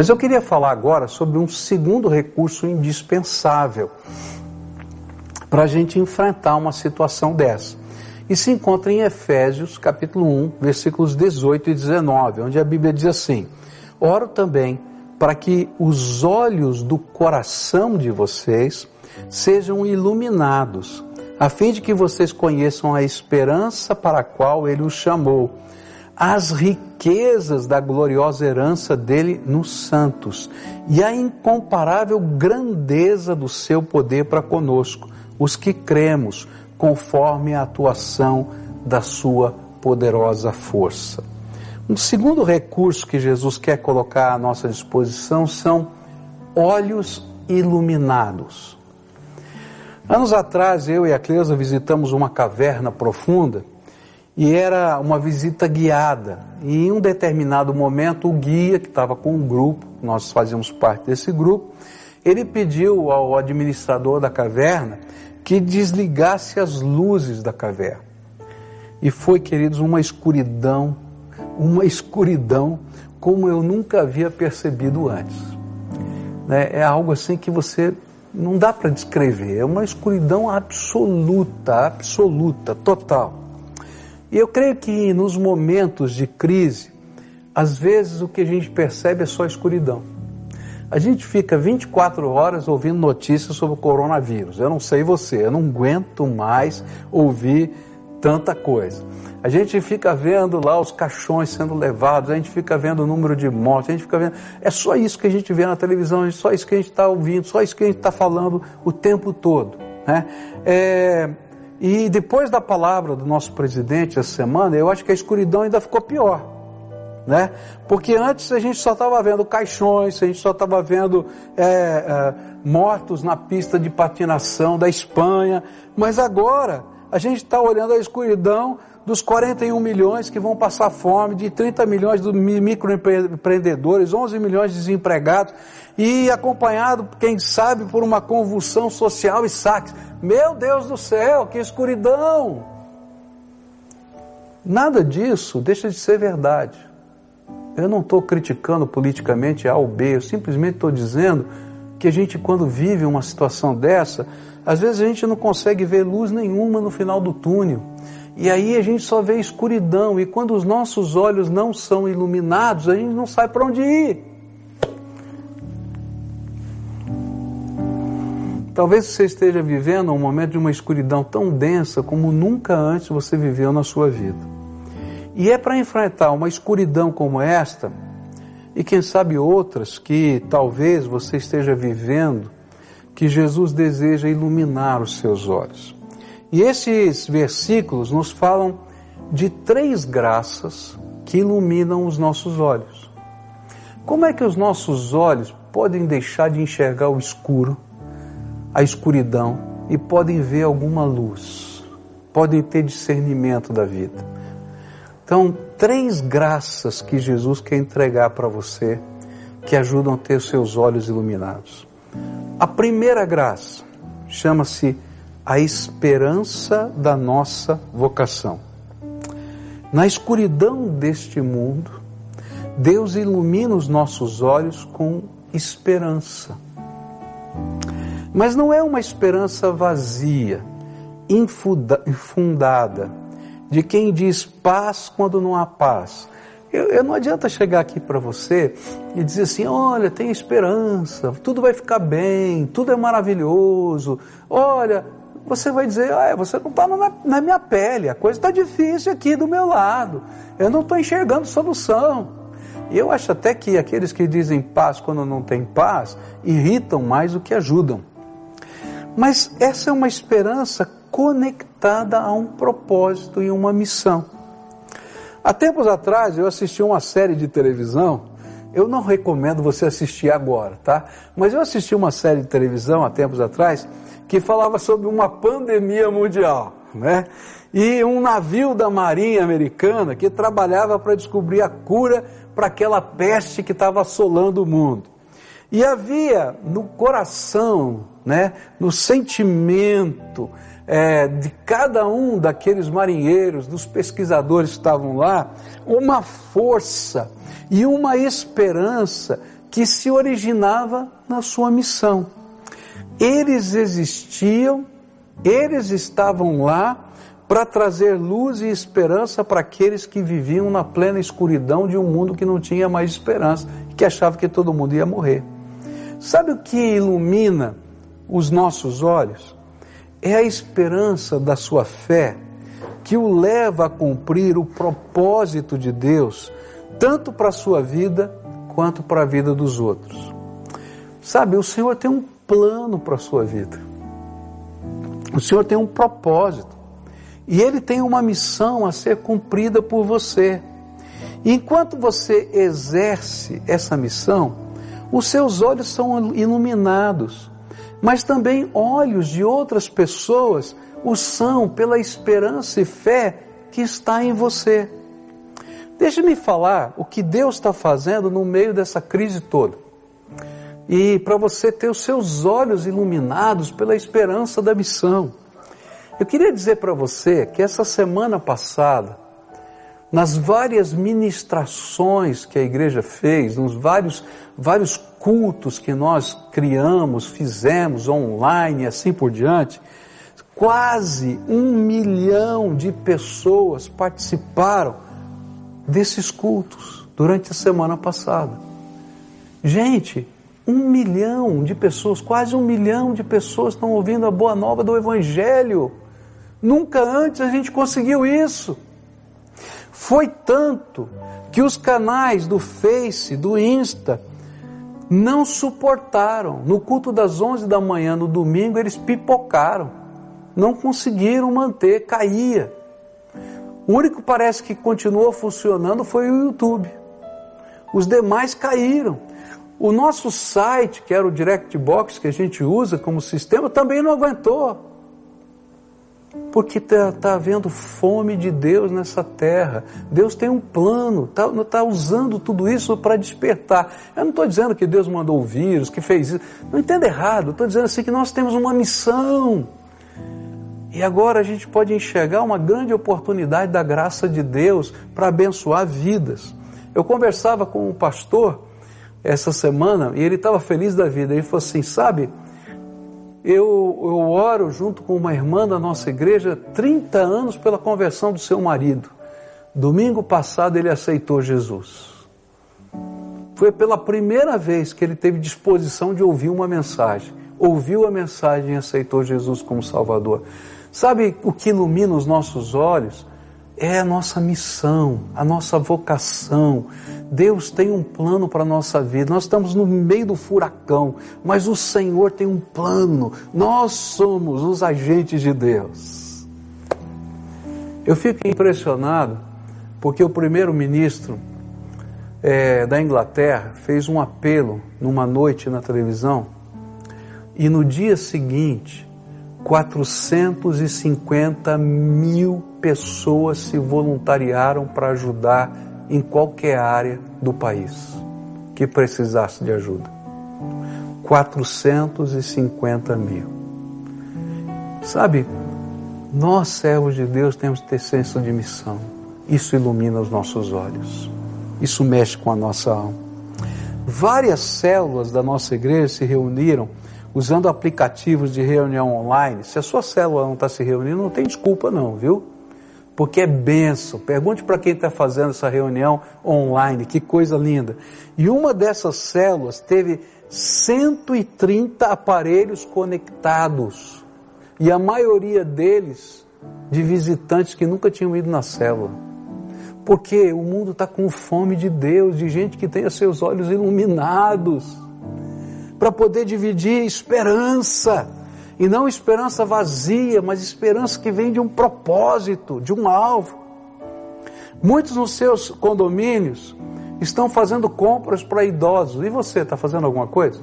Mas eu queria falar agora sobre um segundo recurso indispensável para a gente enfrentar uma situação dessa. E se encontra em Efésios, capítulo 1, versículos 18 e 19, onde a Bíblia diz assim: Oro também para que os olhos do coração de vocês sejam iluminados, a fim de que vocês conheçam a esperança para a qual ele os chamou, as riquezas da gloriosa herança dele nos santos e a incomparável grandeza do seu poder para conosco, os que cremos, conforme a atuação da sua poderosa força. Um segundo recurso que Jesus quer colocar à nossa disposição são olhos iluminados. Anos atrás, eu e a Cleusa visitamos uma caverna profunda e era uma visita guiada. E em um determinado momento, o guia, que estava com um grupo, nós fazíamos parte desse grupo, ele pediu ao administrador da caverna que desligasse as luzes da caverna. E foi, queridos, uma escuridão uma escuridão como eu nunca havia percebido antes. Né? É algo assim que você não dá para descrever, é uma escuridão absoluta, absoluta, total. E eu creio que nos momentos de crise, às vezes o que a gente percebe é só escuridão. A gente fica 24 horas ouvindo notícias sobre o coronavírus. Eu não sei você, eu não aguento mais ouvir tanta coisa. A gente fica vendo lá os caixões sendo levados, a gente fica vendo o número de mortes, a gente fica vendo. É só isso que a gente vê na televisão, é só isso que a gente está ouvindo, só isso que a gente está falando o tempo todo. Né? É, e depois da palavra do nosso presidente essa semana, eu acho que a escuridão ainda ficou pior. Né? Porque antes a gente só estava vendo caixões, a gente só estava vendo é, é, mortos na pista de patinação da Espanha, mas agora a gente está olhando a escuridão dos 41 milhões que vão passar fome, de 30 milhões de microempreendedores, 11 milhões de desempregados, e acompanhado, quem sabe, por uma convulsão social e saques. Meu Deus do céu, que escuridão! Nada disso deixa de ser verdade. Eu não estou criticando politicamente A ou B, eu simplesmente estou dizendo que a gente, quando vive uma situação dessa, às vezes a gente não consegue ver luz nenhuma no final do túnel. E aí a gente só vê escuridão. E quando os nossos olhos não são iluminados, a gente não sabe para onde ir. Talvez você esteja vivendo um momento de uma escuridão tão densa como nunca antes você viveu na sua vida. E é para enfrentar uma escuridão como esta, e quem sabe outras que talvez você esteja vivendo, que Jesus deseja iluminar os seus olhos. E esses versículos nos falam de três graças que iluminam os nossos olhos. Como é que os nossos olhos podem deixar de enxergar o escuro, a escuridão e podem ver alguma luz? Podem ter discernimento da vida. Então, três graças que Jesus quer entregar para você que ajudam a ter os seus olhos iluminados. A primeira graça chama-se a esperança da nossa vocação. Na escuridão deste mundo, Deus ilumina os nossos olhos com esperança. Mas não é uma esperança vazia, infundada, de quem diz paz quando não há paz. Eu, eu não adianta chegar aqui para você e dizer assim: olha, tem esperança, tudo vai ficar bem, tudo é maravilhoso, olha, você vai dizer, ah, você não está na minha pele, a coisa está difícil aqui do meu lado, eu não estou enxergando solução. E eu acho até que aqueles que dizem paz quando não tem paz, irritam mais do que ajudam. Mas essa é uma esperança conectada a um propósito e uma missão. Há tempos atrás eu assisti uma série de televisão, eu não recomendo você assistir agora, tá? Mas eu assisti uma série de televisão há tempos atrás que falava sobre uma pandemia mundial, né? E um navio da Marinha Americana que trabalhava para descobrir a cura para aquela peste que estava assolando o mundo. E havia no coração, né, no sentimento é, de cada um daqueles marinheiros, dos pesquisadores que estavam lá, uma força e uma esperança que se originava na sua missão. Eles existiam, eles estavam lá para trazer luz e esperança para aqueles que viviam na plena escuridão de um mundo que não tinha mais esperança, que achava que todo mundo ia morrer. Sabe o que ilumina os nossos olhos? É a esperança da sua fé que o leva a cumprir o propósito de Deus, tanto para a sua vida quanto para a vida dos outros. Sabe, o Senhor tem um plano para a sua vida. O Senhor tem um propósito. E Ele tem uma missão a ser cumprida por você. E enquanto você exerce essa missão, os seus olhos são iluminados, mas também olhos de outras pessoas o são pela esperança e fé que está em você. Deixe-me falar o que Deus está fazendo no meio dessa crise toda. E para você ter os seus olhos iluminados pela esperança da missão. Eu queria dizer para você que essa semana passada, nas várias ministrações que a igreja fez, nos vários, vários cultos que nós criamos, fizemos online e assim por diante, quase um milhão de pessoas participaram desses cultos durante a semana passada. Gente, um milhão de pessoas, quase um milhão de pessoas estão ouvindo a boa nova do Evangelho. Nunca antes a gente conseguiu isso. Foi tanto que os canais do Face, do Insta, não suportaram. No culto das 11 da manhã, no domingo, eles pipocaram. Não conseguiram manter, caía. O único parece que continuou funcionando foi o YouTube. Os demais caíram. O nosso site, que era o DirectBox que a gente usa como sistema, também não aguentou. Porque está tá havendo fome de Deus nessa terra. Deus tem um plano, está tá usando tudo isso para despertar. Eu não estou dizendo que Deus mandou o vírus, que fez isso. Não entenda errado, estou dizendo assim que nós temos uma missão. E agora a gente pode enxergar uma grande oportunidade da graça de Deus para abençoar vidas. Eu conversava com um pastor essa semana e ele estava feliz da vida. Ele falou assim: Sabe, eu, eu oro junto com uma irmã da nossa igreja 30 anos pela conversão do seu marido. Domingo passado ele aceitou Jesus. Foi pela primeira vez que ele teve disposição de ouvir uma mensagem. Ouviu a mensagem e aceitou Jesus como Salvador. Sabe o que ilumina os nossos olhos? É a nossa missão, a nossa vocação. Deus tem um plano para a nossa vida. Nós estamos no meio do furacão, mas o Senhor tem um plano. Nós somos os agentes de Deus. Eu fico impressionado porque o primeiro-ministro é, da Inglaterra fez um apelo numa noite na televisão e no dia seguinte 450 mil pessoas se voluntariaram para ajudar em qualquer área do país que precisasse de ajuda. 450 mil. Sabe, nós, servos de Deus, temos que ter senso de missão. Isso ilumina os nossos olhos. Isso mexe com a nossa alma. Várias células da nossa igreja se reuniram usando aplicativos de reunião online. Se a sua célula não está se reunindo, não tem desculpa não, viu? porque é benção. Pergunte para quem está fazendo essa reunião online, que coisa linda. E uma dessas células teve 130 aparelhos conectados, e a maioria deles de visitantes que nunca tinham ido na célula. Porque o mundo está com fome de Deus, de gente que tenha seus olhos iluminados, para poder dividir esperança e não esperança vazia, mas esperança que vem de um propósito, de um alvo. Muitos nos seus condomínios estão fazendo compras para idosos. E você está fazendo alguma coisa?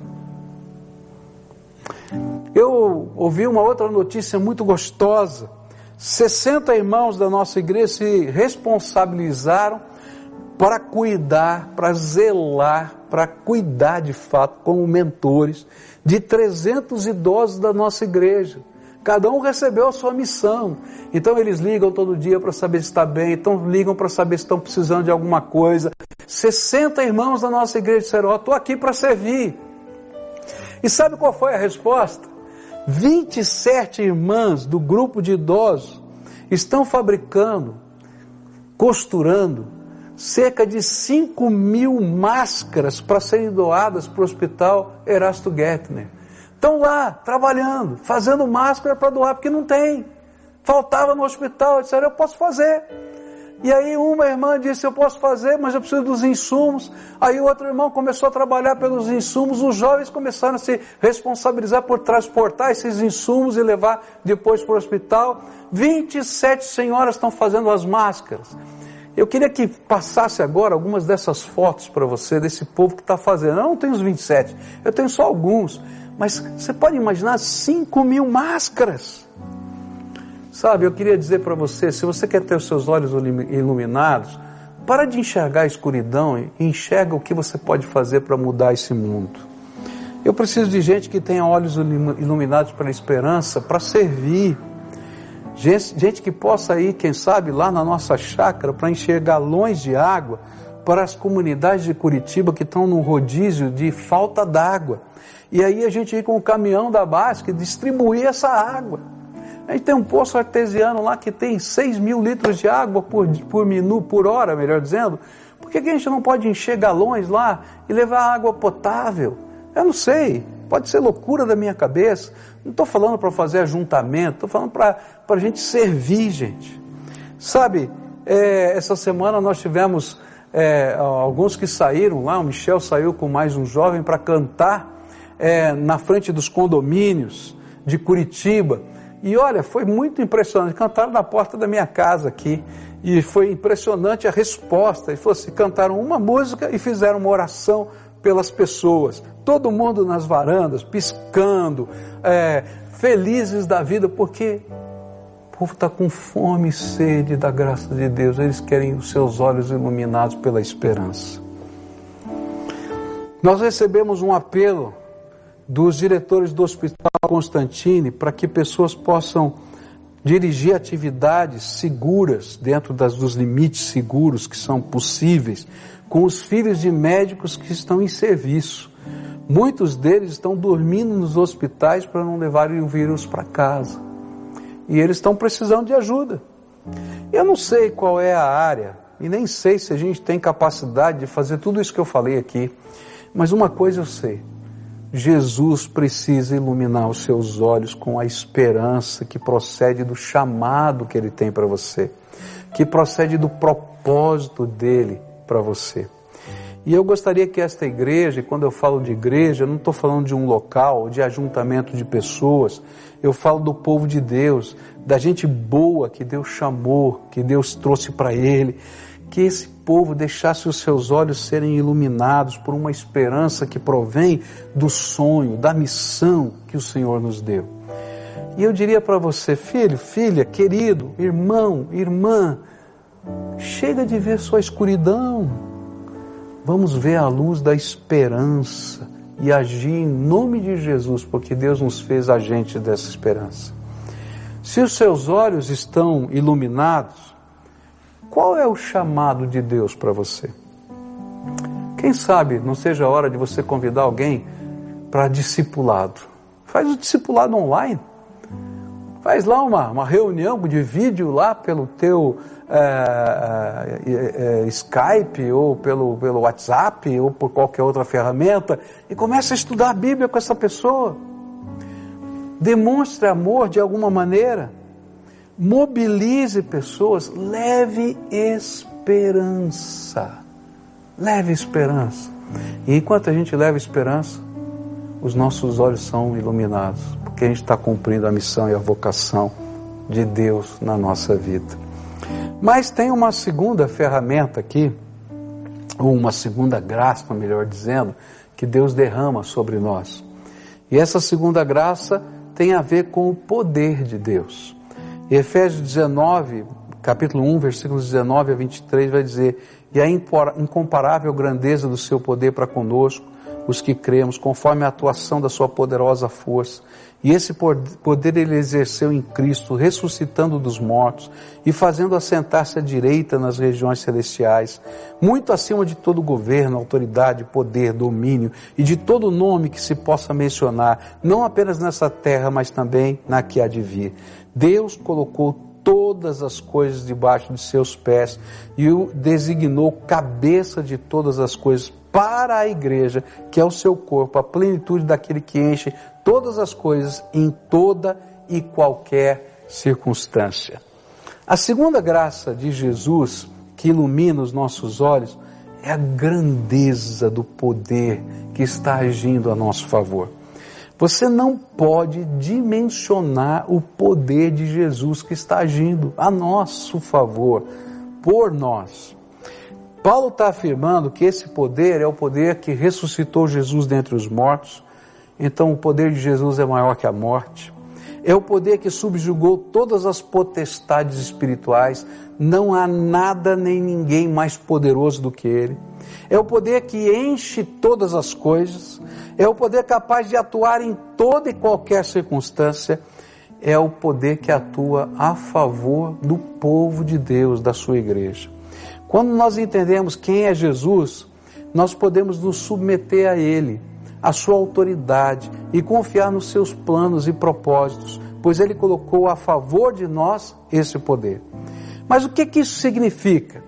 Eu ouvi uma outra notícia muito gostosa. 60 irmãos da nossa igreja se responsabilizaram para cuidar, para zelar, para cuidar de fato como mentores de 300 idosos da nossa igreja. Cada um recebeu a sua missão. Então eles ligam todo dia para saber se está bem, então ligam para saber se estão precisando de alguma coisa. 60 irmãos da nossa igreja disseram: Ó, estou aqui para servir. E sabe qual foi a resposta? 27 irmãs do grupo de idosos estão fabricando, costurando, cerca de 5 mil máscaras para serem doadas para o hospital Erasto Gettner. Estão lá, trabalhando, fazendo máscara para doar, porque não tem. Faltava no hospital, disseram, eu posso fazer. E aí uma irmã disse, eu posso fazer, mas eu preciso dos insumos. Aí o outro irmão começou a trabalhar pelos insumos, os jovens começaram a se responsabilizar por transportar esses insumos e levar depois para o hospital. 27 senhoras estão fazendo as máscaras. Eu queria que passasse agora algumas dessas fotos para você, desse povo que está fazendo. Eu não tenho os 27, eu tenho só alguns. Mas você pode imaginar 5 mil máscaras. Sabe, eu queria dizer para você, se você quer ter os seus olhos iluminados, para de enxergar a escuridão e enxerga o que você pode fazer para mudar esse mundo. Eu preciso de gente que tenha olhos iluminados para a esperança, para servir. Gente, gente que possa ir, quem sabe, lá na nossa chácara para encher galões de água para as comunidades de Curitiba que estão no rodízio de falta d'água. E aí a gente ir com o caminhão da Basque distribuir essa água. A gente tem um poço artesiano lá que tem 6 mil litros de água por, por minuto, por hora, melhor dizendo. Por que, que a gente não pode encher galões lá e levar água potável? Eu não sei, pode ser loucura da minha cabeça. Não estou falando para fazer ajuntamento, estou falando para a gente servir, gente. Sabe, é, essa semana nós tivemos é, alguns que saíram lá, o Michel saiu com mais um jovem para cantar é, na frente dos condomínios de Curitiba. E olha, foi muito impressionante. Cantaram na porta da minha casa aqui. E foi impressionante a resposta. E fosse assim, cantaram uma música e fizeram uma oração pelas pessoas. Todo mundo nas varandas, piscando, é, felizes da vida, porque o povo está com fome e sede da graça de Deus. Eles querem os seus olhos iluminados pela esperança. Nós recebemos um apelo dos diretores do Hospital Constantine para que pessoas possam dirigir atividades seguras, dentro das, dos limites seguros que são possíveis, com os filhos de médicos que estão em serviço. Muitos deles estão dormindo nos hospitais para não levarem o vírus para casa. E eles estão precisando de ajuda. Eu não sei qual é a área, e nem sei se a gente tem capacidade de fazer tudo isso que eu falei aqui, mas uma coisa eu sei Jesus precisa iluminar os seus olhos com a esperança que procede do chamado que ele tem para você, que procede do propósito dele para você. E eu gostaria que esta igreja, e quando eu falo de igreja, eu não estou falando de um local, de ajuntamento de pessoas, eu falo do povo de Deus, da gente boa que Deus chamou, que Deus trouxe para ele, que esse povo deixasse os seus olhos serem iluminados por uma esperança que provém do sonho, da missão que o Senhor nos deu. E eu diria para você, filho, filha, querido, irmão, irmã, chega de ver sua escuridão. Vamos ver a luz da esperança e agir em nome de Jesus, porque Deus nos fez agentes dessa esperança. Se os seus olhos estão iluminados, qual é o chamado de Deus para você? Quem sabe não seja a hora de você convidar alguém para discipulado. Faz o discipulado online. Faz lá uma, uma reunião de vídeo lá pelo teu é, é, Skype ou pelo, pelo WhatsApp ou por qualquer outra ferramenta e começa a estudar a Bíblia com essa pessoa. Demonstre amor de alguma maneira mobilize pessoas, leve esperança. Leve esperança. E enquanto a gente leva esperança, os nossos olhos são iluminados, porque a gente está cumprindo a missão e a vocação de Deus na nossa vida. Mas tem uma segunda ferramenta aqui, ou uma segunda graça, melhor dizendo, que Deus derrama sobre nós. E essa segunda graça tem a ver com o poder de Deus. Efésios 19, capítulo 1, versículos 19 a 23 vai dizer: "E a incomparável grandeza do seu poder para conosco, os que cremos, conforme a atuação da sua poderosa força. E esse poder ele exerceu em Cristo, ressuscitando dos mortos e fazendo assentar-se à direita nas regiões celestiais, muito acima de todo governo, autoridade, poder, domínio e de todo nome que se possa mencionar, não apenas nessa terra, mas também na que há de vir. Deus colocou todas as coisas debaixo de seus pés e o designou cabeça de todas as coisas para a igreja, que é o seu corpo, a plenitude daquele que enche todas as coisas em toda e qualquer circunstância. A segunda graça de Jesus que ilumina os nossos olhos é a grandeza do poder que está agindo a nosso favor. Você não pode dimensionar o poder de Jesus que está agindo a nosso favor, por nós. Paulo está afirmando que esse poder é o poder que ressuscitou Jesus dentre os mortos. Então, o poder de Jesus é maior que a morte. É o poder que subjugou todas as potestades espirituais. Não há nada nem ninguém mais poderoso do que ele. É o poder que enche todas as coisas é o poder capaz de atuar em toda e qualquer circunstância, é o poder que atua a favor do povo de Deus, da sua igreja. Quando nós entendemos quem é Jesus, nós podemos nos submeter a Ele, à sua autoridade e confiar nos seus planos e propósitos, pois Ele colocou a favor de nós esse poder. Mas o que, que isso significa?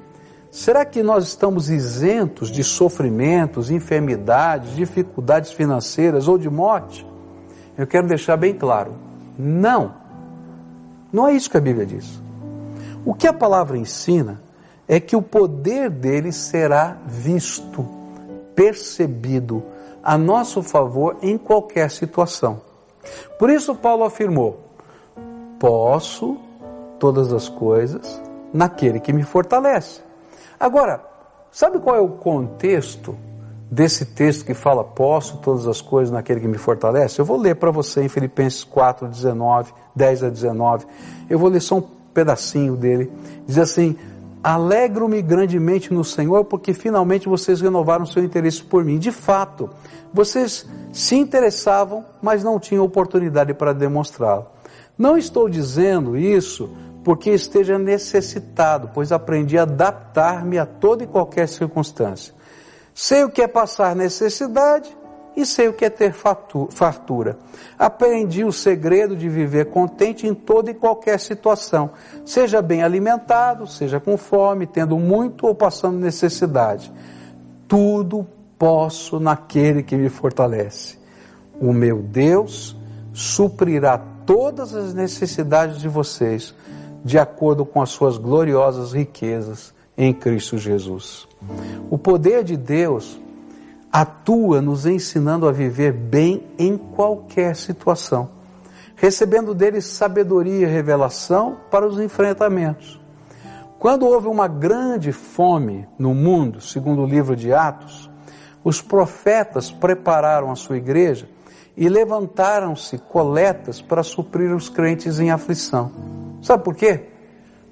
Será que nós estamos isentos de sofrimentos, enfermidades, dificuldades financeiras ou de morte? Eu quero deixar bem claro: não. Não é isso que a Bíblia diz. O que a palavra ensina é que o poder dele será visto, percebido a nosso favor em qualquer situação. Por isso, Paulo afirmou: Posso todas as coisas naquele que me fortalece. Agora, sabe qual é o contexto desse texto que fala posso todas as coisas naquele que me fortalece? Eu vou ler para você em Filipenses 4, 19, 10 a 19. Eu vou ler só um pedacinho dele. Diz assim: Alegro-me grandemente no Senhor, porque finalmente vocês renovaram seu interesse por mim. De fato, vocês se interessavam, mas não tinham oportunidade para demonstrá-lo. Não estou dizendo isso porque esteja necessitado, pois aprendi a adaptar-me a toda e qualquer circunstância. Sei o que é passar necessidade e sei o que é ter fartura. Aprendi o segredo de viver contente em toda e qualquer situação, seja bem alimentado, seja com fome, tendo muito ou passando necessidade. Tudo posso naquele que me fortalece. O meu Deus suprirá todas as necessidades de vocês de acordo com as suas gloriosas riquezas em Cristo Jesus. O poder de Deus atua nos ensinando a viver bem em qualquer situação, recebendo dele sabedoria e revelação para os enfrentamentos. Quando houve uma grande fome no mundo, segundo o livro de Atos, os profetas prepararam a sua igreja e levantaram-se coletas para suprir os crentes em aflição. Sabe por quê?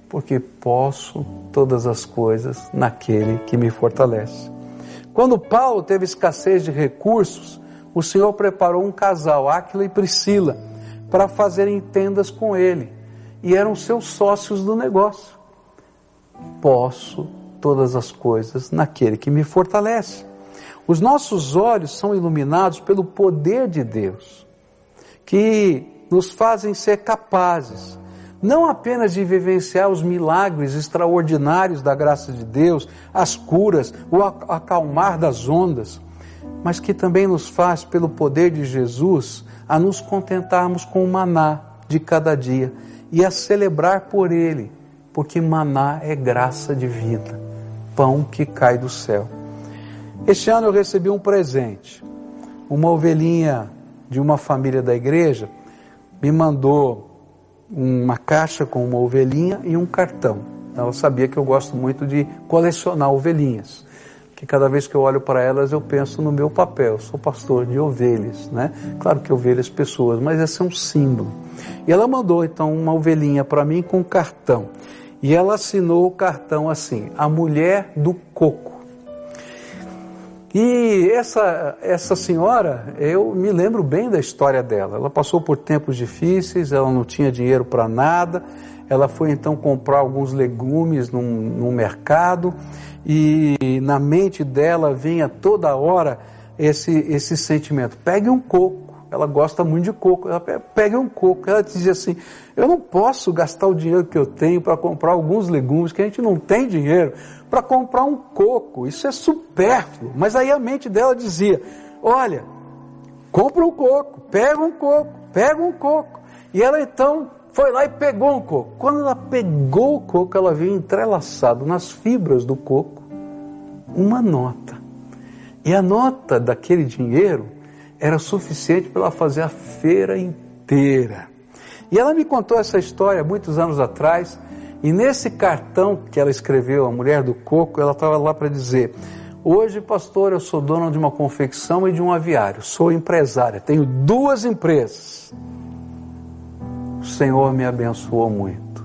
Porque posso todas as coisas naquele que me fortalece. Quando Paulo teve escassez de recursos, o Senhor preparou um casal, Áquila e Priscila, para fazerem tendas com ele. E eram seus sócios do negócio. Posso todas as coisas naquele que me fortalece. Os nossos olhos são iluminados pelo poder de Deus, que nos fazem ser capazes não apenas de vivenciar os milagres extraordinários da graça de Deus, as curas, o acalmar das ondas, mas que também nos faz, pelo poder de Jesus, a nos contentarmos com o maná de cada dia e a celebrar por ele, porque maná é graça divina, pão que cai do céu. Este ano eu recebi um presente. Uma ovelhinha de uma família da igreja me mandou uma caixa com uma ovelhinha e um cartão. Ela sabia que eu gosto muito de colecionar ovelhinhas, que cada vez que eu olho para elas eu penso no meu papel. Sou pastor de ovelhas, né? Claro que ovelhas pessoas, mas esse é um símbolo. E ela mandou então uma ovelhinha para mim com um cartão. E ela assinou o cartão assim: A Mulher do Coco. E essa, essa senhora, eu me lembro bem da história dela. Ela passou por tempos difíceis, ela não tinha dinheiro para nada. Ela foi então comprar alguns legumes num, num mercado e na mente dela vinha toda hora esse, esse sentimento: pegue um coco. Ela gosta muito de coco. Ela pegue um coco. Ela dizia assim: eu não posso gastar o dinheiro que eu tenho para comprar alguns legumes, que a gente não tem dinheiro para comprar um coco. Isso é supérfluo. Mas aí a mente dela dizia: olha, compra um coco, pega um coco, pega um coco. E ela então foi lá e pegou um coco. Quando ela pegou o coco, ela viu entrelaçado nas fibras do coco uma nota. E a nota daquele dinheiro era suficiente para ela fazer a feira inteira. E ela me contou essa história muitos anos atrás, e nesse cartão que ela escreveu, a mulher do coco, ela estava lá para dizer: Hoje, pastor, eu sou dona de uma confecção e de um aviário, sou empresária, tenho duas empresas o Senhor me abençoou muito.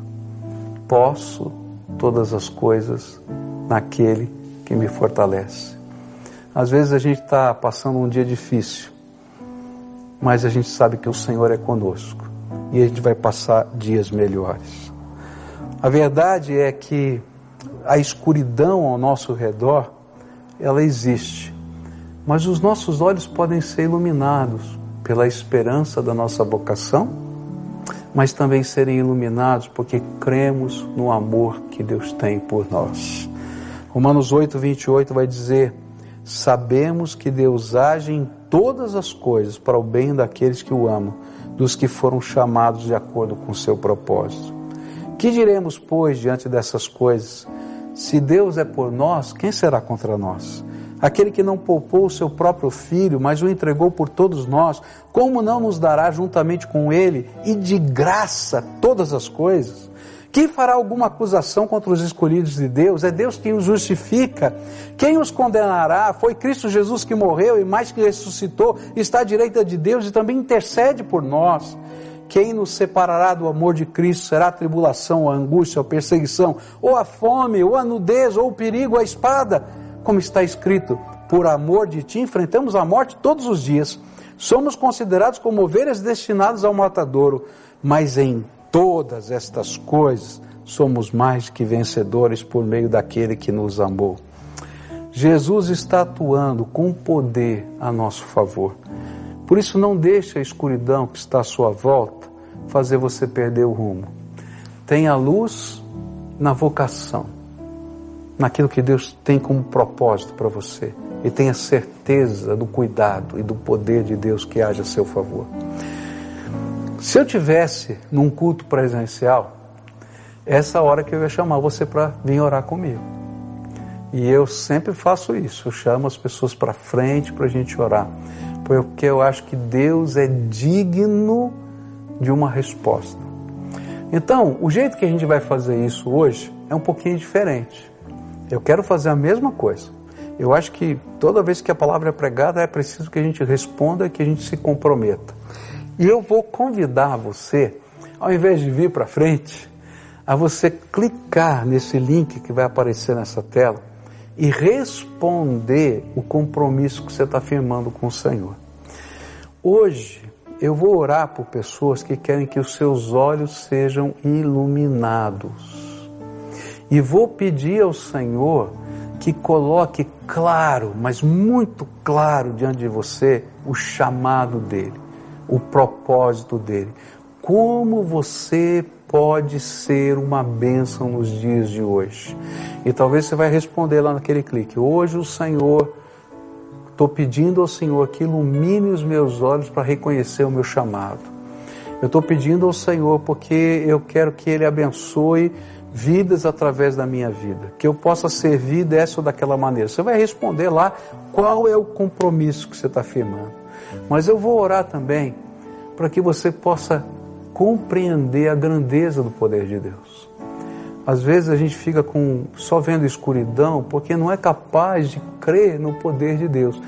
Posso todas as coisas naquele que me fortalece. Às vezes a gente está passando um dia difícil, mas a gente sabe que o Senhor é conosco e a gente vai passar dias melhores. A verdade é que a escuridão ao nosso redor, ela existe, mas os nossos olhos podem ser iluminados pela esperança da nossa vocação mas também serem iluminados porque cremos no amor que Deus tem por nós. Romanos 8, 28 vai dizer: Sabemos que Deus age em todas as coisas para o bem daqueles que o amam, dos que foram chamados de acordo com o seu propósito. Que diremos, pois, diante dessas coisas? Se Deus é por nós, quem será contra nós? aquele que não poupou o seu próprio filho, mas o entregou por todos nós, como não nos dará juntamente com ele e de graça todas as coisas? Quem fará alguma acusação contra os escolhidos de Deus? É Deus quem os justifica. Quem os condenará? Foi Cristo Jesus que morreu e mais que ressuscitou, está à direita de Deus e também intercede por nós. Quem nos separará do amor de Cristo? Será a tribulação, a angústia, a perseguição, ou a fome, ou a nudez, ou o perigo, a espada? como está escrito, por amor de ti enfrentamos a morte todos os dias. Somos considerados como ovelhas destinadas ao matadouro, mas em todas estas coisas somos mais que vencedores por meio daquele que nos amou. Jesus está atuando com poder a nosso favor. Por isso não deixe a escuridão que está à sua volta fazer você perder o rumo. Tenha luz na vocação naquilo que Deus tem como propósito para você e tenha certeza do cuidado e do poder de Deus que age a seu favor. Se eu tivesse num culto presencial, essa hora que eu ia chamar você para vir orar comigo. E eu sempre faço isso, eu chamo as pessoas para frente para a gente orar, porque eu acho que Deus é digno de uma resposta. Então, o jeito que a gente vai fazer isso hoje é um pouquinho diferente. Eu quero fazer a mesma coisa. Eu acho que toda vez que a palavra é pregada é preciso que a gente responda e que a gente se comprometa. E eu vou convidar você, ao invés de vir para frente, a você clicar nesse link que vai aparecer nessa tela e responder o compromisso que você está firmando com o Senhor. Hoje eu vou orar por pessoas que querem que os seus olhos sejam iluminados e vou pedir ao Senhor que coloque claro, mas muito claro diante de você, o chamado dele, o propósito dele. Como você pode ser uma bênção nos dias de hoje? E talvez você vai responder lá naquele clique. Hoje o Senhor, estou pedindo ao Senhor que ilumine os meus olhos para reconhecer o meu chamado. Eu estou pedindo ao Senhor porque eu quero que Ele abençoe vidas através da minha vida, que eu possa servir dessa ou daquela maneira. Você vai responder lá qual é o compromisso que você está firmando. Mas eu vou orar também para que você possa compreender a grandeza do poder de Deus. Às vezes a gente fica com só vendo escuridão porque não é capaz de crer no poder de Deus.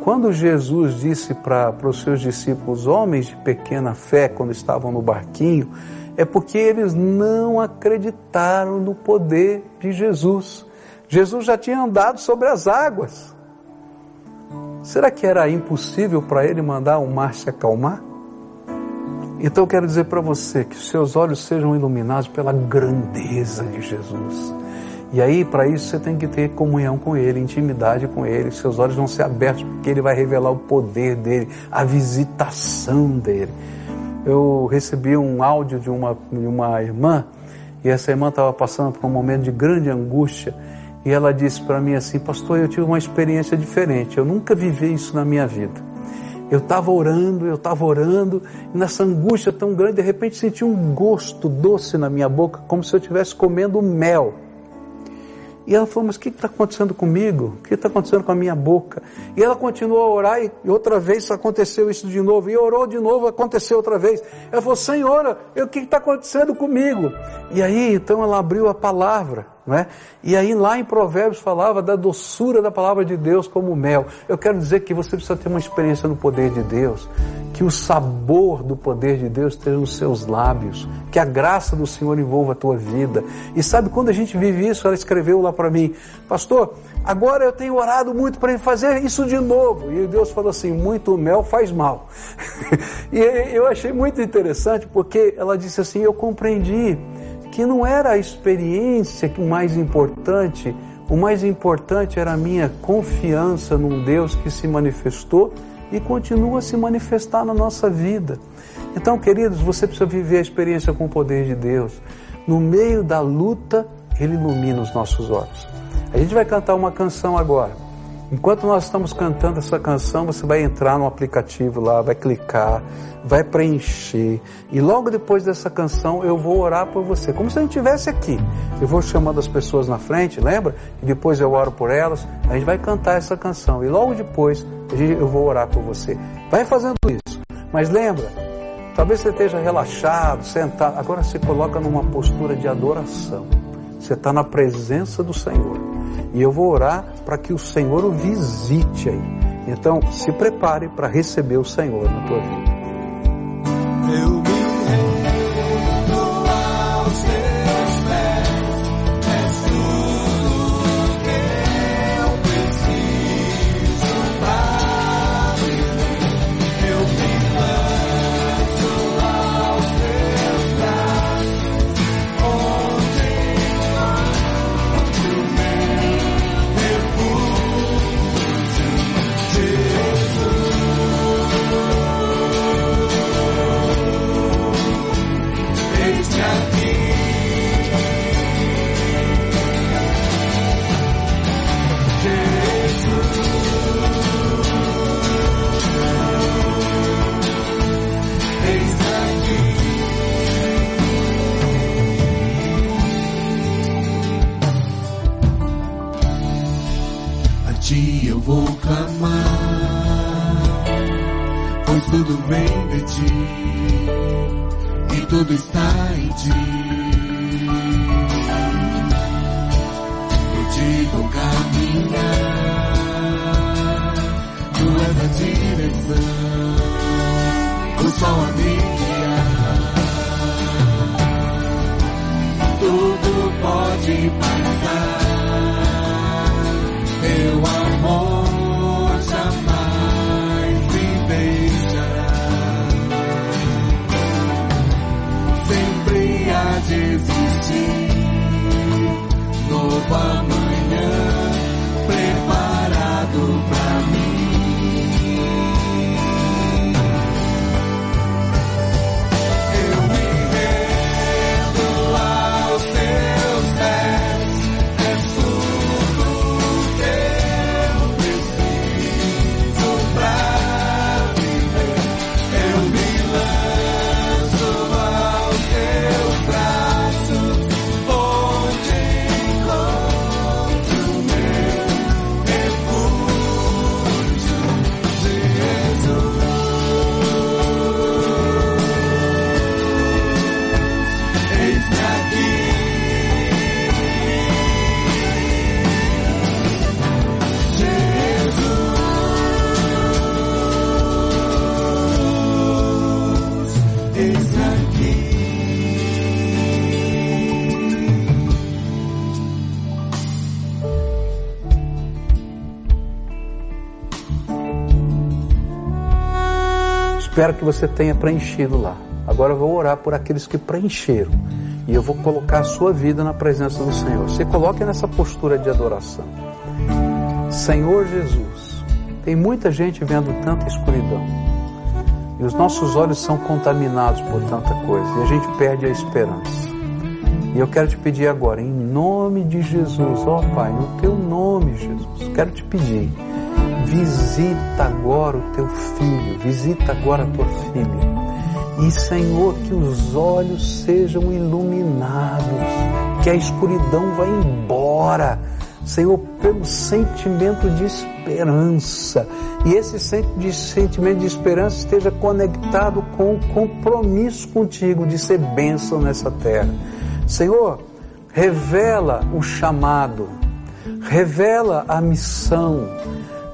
Quando Jesus disse para os seus discípulos, homens de pequena fé, quando estavam no barquinho, é porque eles não acreditaram no poder de Jesus. Jesus já tinha andado sobre as águas. Será que era impossível para ele mandar o mar se acalmar? Então eu quero dizer para você que seus olhos sejam iluminados pela grandeza de Jesus. E aí, para isso, você tem que ter comunhão com Ele, intimidade com Ele. Seus olhos vão ser abertos porque Ele vai revelar o poder dele, a visitação dele. Eu recebi um áudio de uma, de uma irmã e essa irmã estava passando por um momento de grande angústia e ela disse para mim assim: Pastor, eu tive uma experiência diferente. Eu nunca vivi isso na minha vida. Eu estava orando, eu estava orando, e nessa angústia tão grande, de repente senti um gosto doce na minha boca, como se eu estivesse comendo mel. E ela falou, mas o que está acontecendo comigo? O que está acontecendo com a minha boca? E ela continuou a orar e outra vez aconteceu isso de novo. E orou de novo, aconteceu outra vez. Ela falou, Senhora, o que está acontecendo comigo? E aí, então ela abriu a palavra. É? E aí lá em Provérbios falava da doçura da palavra de Deus como mel. Eu quero dizer que você precisa ter uma experiência no poder de Deus, que o sabor do poder de Deus esteja nos seus lábios, que a graça do Senhor envolva a tua vida. E sabe quando a gente vive isso, ela escreveu lá para mim, pastor, agora eu tenho orado muito para fazer isso de novo. E Deus falou assim, muito mel faz mal. e eu achei muito interessante porque ela disse assim, eu compreendi que não era a experiência o mais importante, o mais importante era a minha confiança num Deus que se manifestou e continua a se manifestar na nossa vida. Então, queridos, você precisa viver a experiência com o poder de Deus. No meio da luta, Ele ilumina os nossos olhos. A gente vai cantar uma canção agora. Enquanto nós estamos cantando essa canção, você vai entrar no aplicativo lá, vai clicar, vai preencher. E logo depois dessa canção eu vou orar por você, como se a gente estivesse aqui. Eu vou chamando as pessoas na frente, lembra? E depois eu oro por elas. A gente vai cantar essa canção. E logo depois eu vou orar por você. Vai fazendo isso. Mas lembra, talvez você esteja relaxado, sentado. Agora se coloca numa postura de adoração. Você está na presença do Senhor. E eu vou orar para que o Senhor o visite aí. Então, se prepare para receber o Senhor na tua vida. Jesus. Espero que você tenha preenchido lá. Agora eu vou orar por aqueles que preencheram. E eu vou colocar a sua vida na presença do Senhor. Você coloque nessa postura de adoração. Senhor Jesus, tem muita gente vendo tanta escuridão. E os nossos olhos são contaminados por tanta coisa. E a gente perde a esperança. E eu quero te pedir agora, em nome de Jesus, ó Pai, no teu nome, Jesus, quero te pedir, visita agora o teu filho, visita agora a tua filha e Senhor, que os olhos sejam iluminados, que a escuridão vá embora. Senhor, pelo sentimento de esperança. E esse sentimento de esperança esteja conectado com o compromisso contigo de ser bênção nessa terra. Senhor, revela o chamado, revela a missão,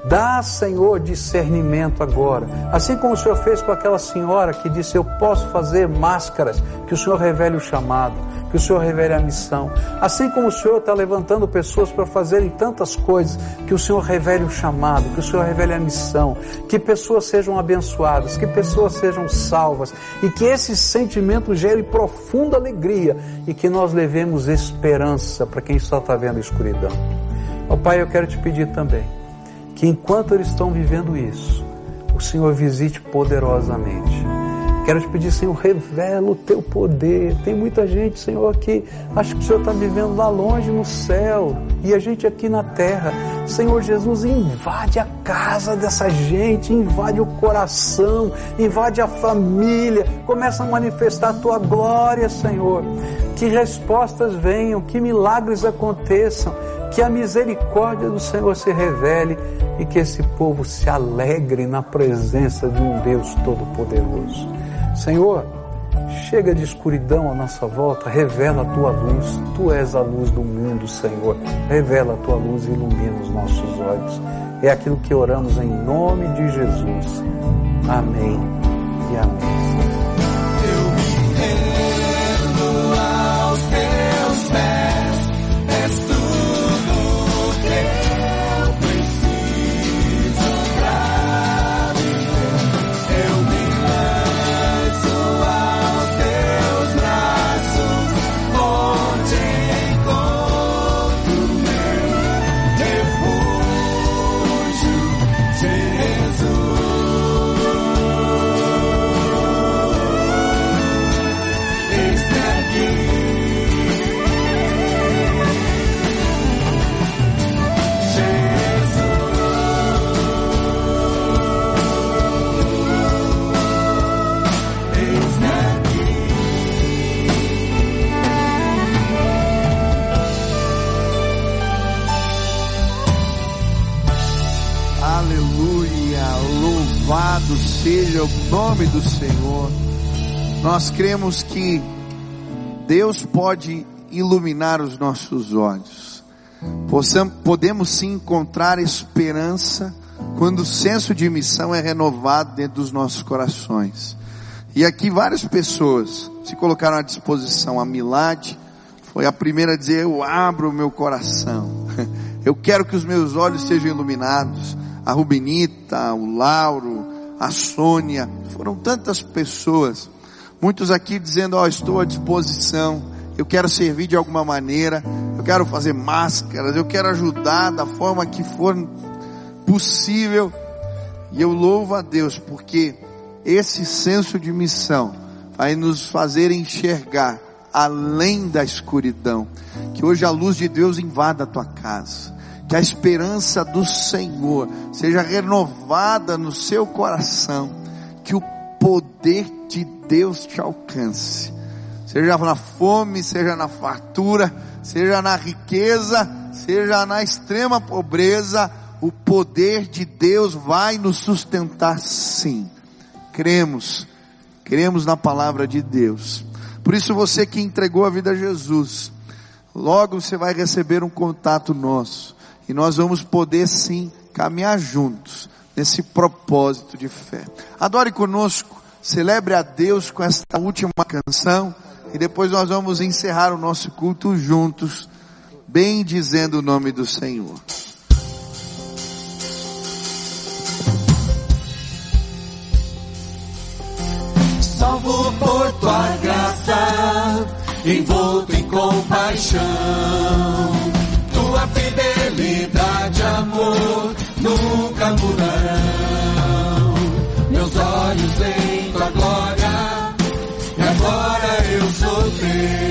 Dá, Senhor, discernimento agora. Assim como o Senhor fez com aquela senhora que disse: Eu posso fazer máscaras, que o Senhor revele o chamado, que o Senhor revele a missão. Assim como o Senhor está levantando pessoas para fazerem tantas coisas, que o Senhor revele o chamado, que o Senhor revele a missão, que pessoas sejam abençoadas, que pessoas sejam salvas e que esse sentimento gere profunda alegria e que nós levemos esperança para quem só está vendo escuridão. Ó Pai, eu quero te pedir também que enquanto eles estão vivendo isso, o Senhor visite poderosamente. Quero te pedir, Senhor, revela o teu poder. Tem muita gente, Senhor, que acha que o Senhor está vivendo lá longe no céu e a gente aqui na terra. Senhor Jesus, invade a casa dessa gente, invade o coração, invade a família, começa a manifestar a tua glória, Senhor. Que respostas venham, que milagres aconteçam, que a misericórdia do Senhor se revele e que esse povo se alegre na presença de um Deus Todo-Poderoso. Senhor, chega de escuridão à nossa volta, revela a tua luz. Tu és a luz do mundo, Senhor. Revela a tua luz e ilumina os nossos olhos. É aquilo que oramos em nome de Jesus. Amém e amém. Seja o nome do Senhor. Nós cremos que Deus pode iluminar os nossos olhos. Podemos sim encontrar esperança quando o senso de missão é renovado dentro dos nossos corações. E aqui várias pessoas se colocaram à disposição. A Milad foi a primeira a dizer: Eu abro o meu coração. Eu quero que os meus olhos sejam iluminados. A Rubinita, o Lauro, a Sônia, foram tantas pessoas, muitos aqui dizendo, ó, oh, estou à disposição, eu quero servir de alguma maneira, eu quero fazer máscaras, eu quero ajudar da forma que for possível. E eu louvo a Deus porque esse senso de missão vai nos fazer enxergar além da escuridão. Que hoje a luz de Deus invada a tua casa que a esperança do Senhor seja renovada no seu coração, que o poder de Deus te alcance, seja na fome, seja na fartura, seja na riqueza, seja na extrema pobreza, o poder de Deus vai nos sustentar sim. Cremos, cremos na palavra de Deus. Por isso você que entregou a vida a Jesus, logo você vai receber um contato nosso e nós vamos poder sim caminhar juntos nesse propósito de fé. Adore conosco, celebre a Deus com esta última canção e depois nós vamos encerrar o nosso culto juntos, bem dizendo o nome do Senhor. salvo por tua graça, envolto em compaixão. Tua fidelidade, nunca mudarão. Meus olhos em tua glória, e agora eu sou teu.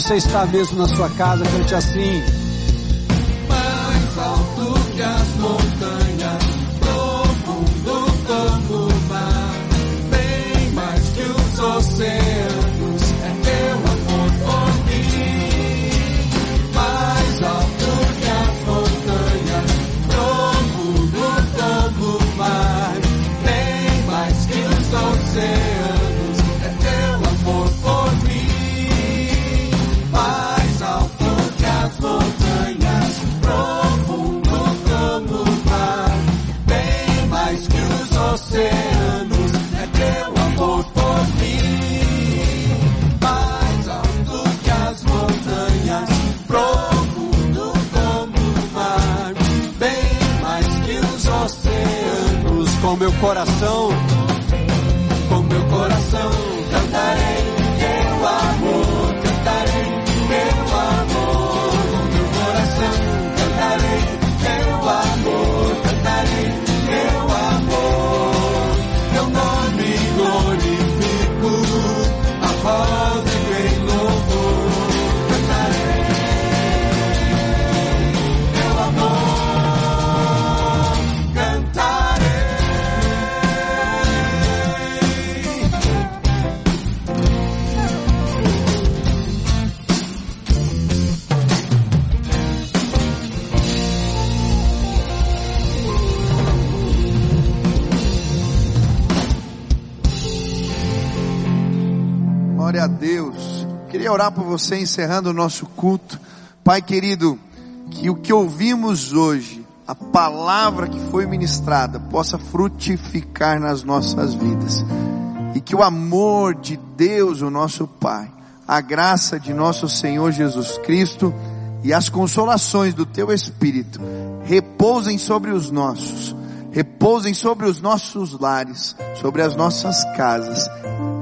Você está mesmo na sua casa, cante assim. mais alto que as montanhas, coração, orar por você encerrando o nosso culto. Pai querido, que o que ouvimos hoje, a palavra que foi ministrada, possa frutificar nas nossas vidas. E que o amor de Deus, o nosso Pai, a graça de nosso Senhor Jesus Cristo e as consolações do Teu Espírito repousem sobre os nossos, repousem sobre os nossos lares, sobre as nossas casas,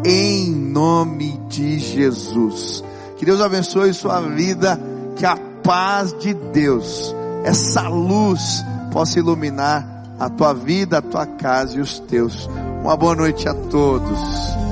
em nome de Jesus. Que Deus abençoe sua vida, que a paz de Deus, essa luz possa iluminar a tua vida, a tua casa e os teus. Uma boa noite a todos.